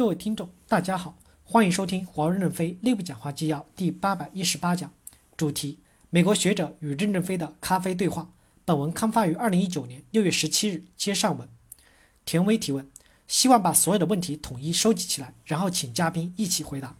各位听众，大家好，欢迎收听华为任正非内部讲话纪要第八百一十八讲，主题：美国学者与任正非的咖啡对话。本文刊发于二零一九年六月十七日。接上文，田威提问，希望把所有的问题统一收集起来，然后请嘉宾一起回答。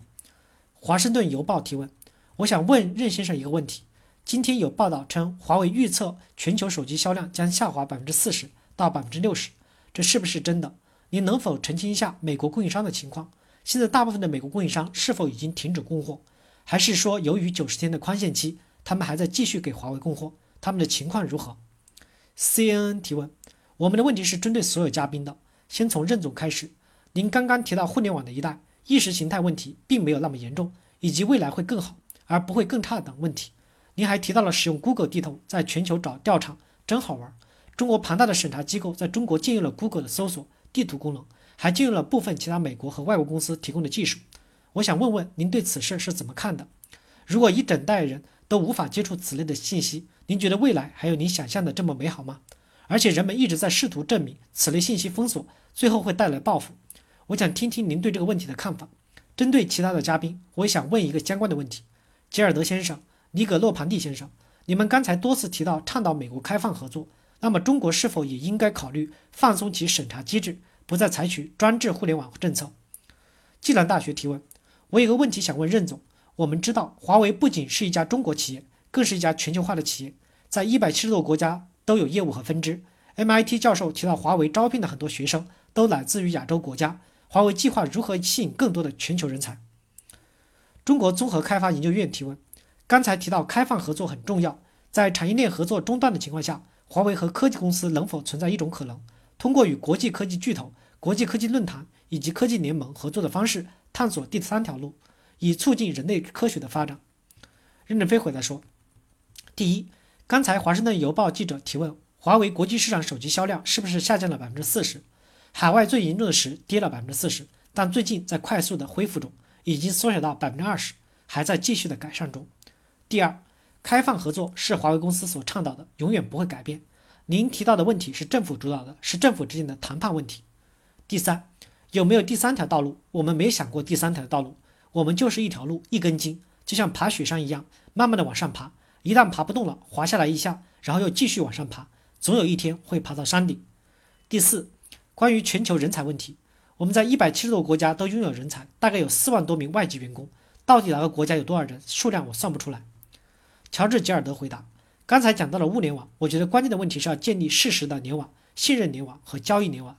华盛顿邮报提问，我想问任先生一个问题：今天有报道称，华为预测全球手机销量将下滑百分之四十到百分之六十，这是不是真的？您能否澄清一下美国供应商的情况？现在大部分的美国供应商是否已经停止供货，还是说由于九十天的宽限期，他们还在继续给华为供货？他们的情况如何？CNN 提问：我们的问题是针对所有嘉宾的，先从任总开始。您刚刚提到互联网的一代意识形态问题并没有那么严重，以及未来会更好而不会更差等问题。您还提到了使用 Google 地图在全球找调查，真好玩。中国庞大的审查机构在中国借用了 Google 的搜索。地图功能还借用了部分其他美国和外国公司提供的技术，我想问问您对此事是怎么看的？如果一整代人都无法接触此类的信息，您觉得未来还有您想象的这么美好吗？而且人们一直在试图证明此类信息封锁最后会带来报复。我想听听您对这个问题的看法。针对其他的嘉宾，我也想问一个相关的问题：吉尔德先生、尼格洛庞蒂先生，你们刚才多次提到倡导美国开放合作。那么，中国是否也应该考虑放松其审查机制，不再采取专制互联网政策？暨南大学提问：我有个问题想问任总。我们知道，华为不仅是一家中国企业，更是一家全球化的企业，在一百七十多个国家都有业务和分支。MIT 教授提到，华为招聘的很多学生都来自于亚洲国家。华为计划如何吸引更多的全球人才？中国综合开发研究院提问：刚才提到开放合作很重要，在产业链合作中断的情况下。华为和科技公司能否存在一种可能，通过与国际科技巨头、国际科技论坛以及科技联盟合作的方式，探索第三条路，以促进人类科学的发展？任正非回答说：第一，刚才华盛顿邮报记者提问，华为国际市场手机销量是不是下降了百分之四十？海外最严重的时跌了百分之四十，但最近在快速的恢复中，已经缩小到百分之二十，还在继续的改善中。第二。开放合作是华为公司所倡导的，永远不会改变。您提到的问题是政府主导的，是政府之间的谈判问题。第三，有没有第三条道路？我们没想过第三条道路，我们就是一条路，一根筋，就像爬雪山一样，慢慢的往上爬。一旦爬不动了，滑下来一下，然后又继续往上爬，总有一天会爬到山顶。第四，关于全球人才问题，我们在一百七十多个国家都拥有人才，大概有四万多名外籍员工，到底哪个国家有多少人？数量我算不出来。乔治·吉尔德回答：“刚才讲到了物联网，我觉得关键的问题是要建立事实的联网、信任联网和交易联网。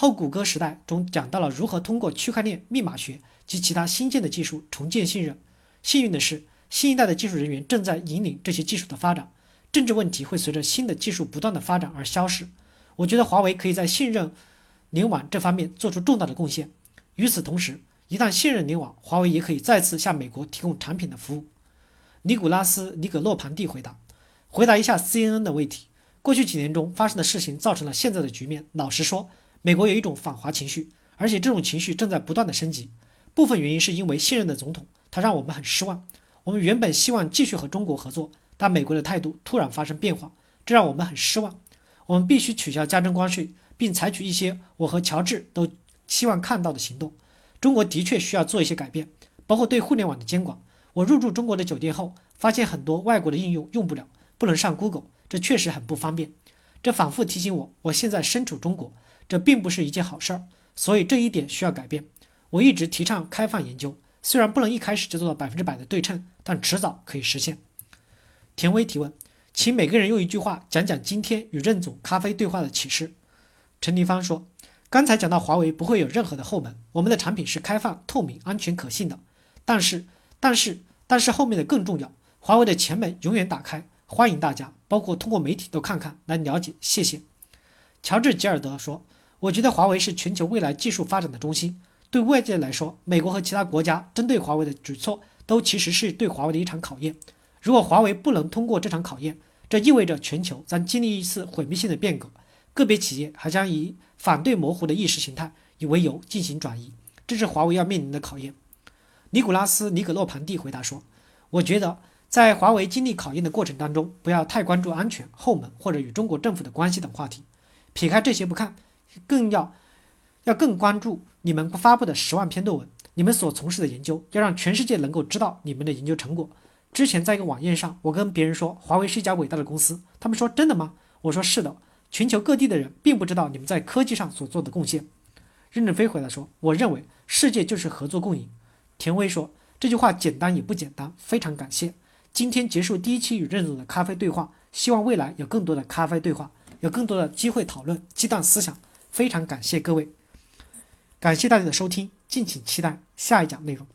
后谷歌时代中讲到了如何通过区块链、密码学及其他新建的技术重建信任。幸运的是，新一代的技术人员正在引领这些技术的发展。政治问题会随着新的技术不断的发展而消失。我觉得华为可以在信任联网这方面做出重大的贡献。与此同时，一旦信任联网，华为也可以再次向美国提供产品的服务。”尼古拉斯·尼格洛庞蒂回答：“回答一下 CNN 的问题。过去几年中发生的事情造成了现在的局面。老实说，美国有一种反华情绪，而且这种情绪正在不断的升级。部分原因是因为现任的总统，他让我们很失望。我们原本希望继续和中国合作，但美国的态度突然发生变化，这让我们很失望。我们必须取消加征关税，并采取一些我和乔治都希望看到的行动。中国的确需要做一些改变，包括对互联网的监管。”我入住中国的酒店后，发现很多外国的应用用不了，不能上 Google，这确实很不方便。这反复提醒我，我现在身处中国，这并不是一件好事儿，所以这一点需要改变。我一直提倡开放研究，虽然不能一开始就做到百分之百的对称，但迟早可以实现。田威提问，请每个人用一句话讲讲今天与任总咖啡对话的启示。陈立芳说，刚才讲到华为不会有任何的后门，我们的产品是开放、透明、安全、可信的，但是。但是，但是后面的更重要，华为的前门永远打开，欢迎大家，包括通过媒体都看看来了解。谢谢。乔治·吉尔德说：“我觉得华为是全球未来技术发展的中心。对外界来说，美国和其他国家针对华为的举措，都其实是对华为的一场考验。如果华为不能通过这场考验，这意味着全球将经历一次毁灭性的变革，个别企业还将以反对模糊的意识形态以为由进行转移，这是华为要面临的考验。”尼古拉斯·尼格洛庞蒂回答说：“我觉得，在华为经历考验的过程当中，不要太关注安全、后门或者与中国政府的关系等话题。撇开这些不看，更要要更关注你们发布的十万篇论文，你们所从事的研究，要让全世界能够知道你们的研究成果。之前在一个晚宴上，我跟别人说华为是一家伟大的公司，他们说真的吗？我说是的，全球各地的人并不知道你们在科技上所做的贡献。任正非回答说：“我认为世界就是合作共赢。”田威说：“这句话简单也不简单，非常感谢。今天结束第一期与任总的咖啡对话，希望未来有更多的咖啡对话，有更多的机会讨论，激荡思想。非常感谢各位，感谢大家的收听，敬请期待下一讲内容。”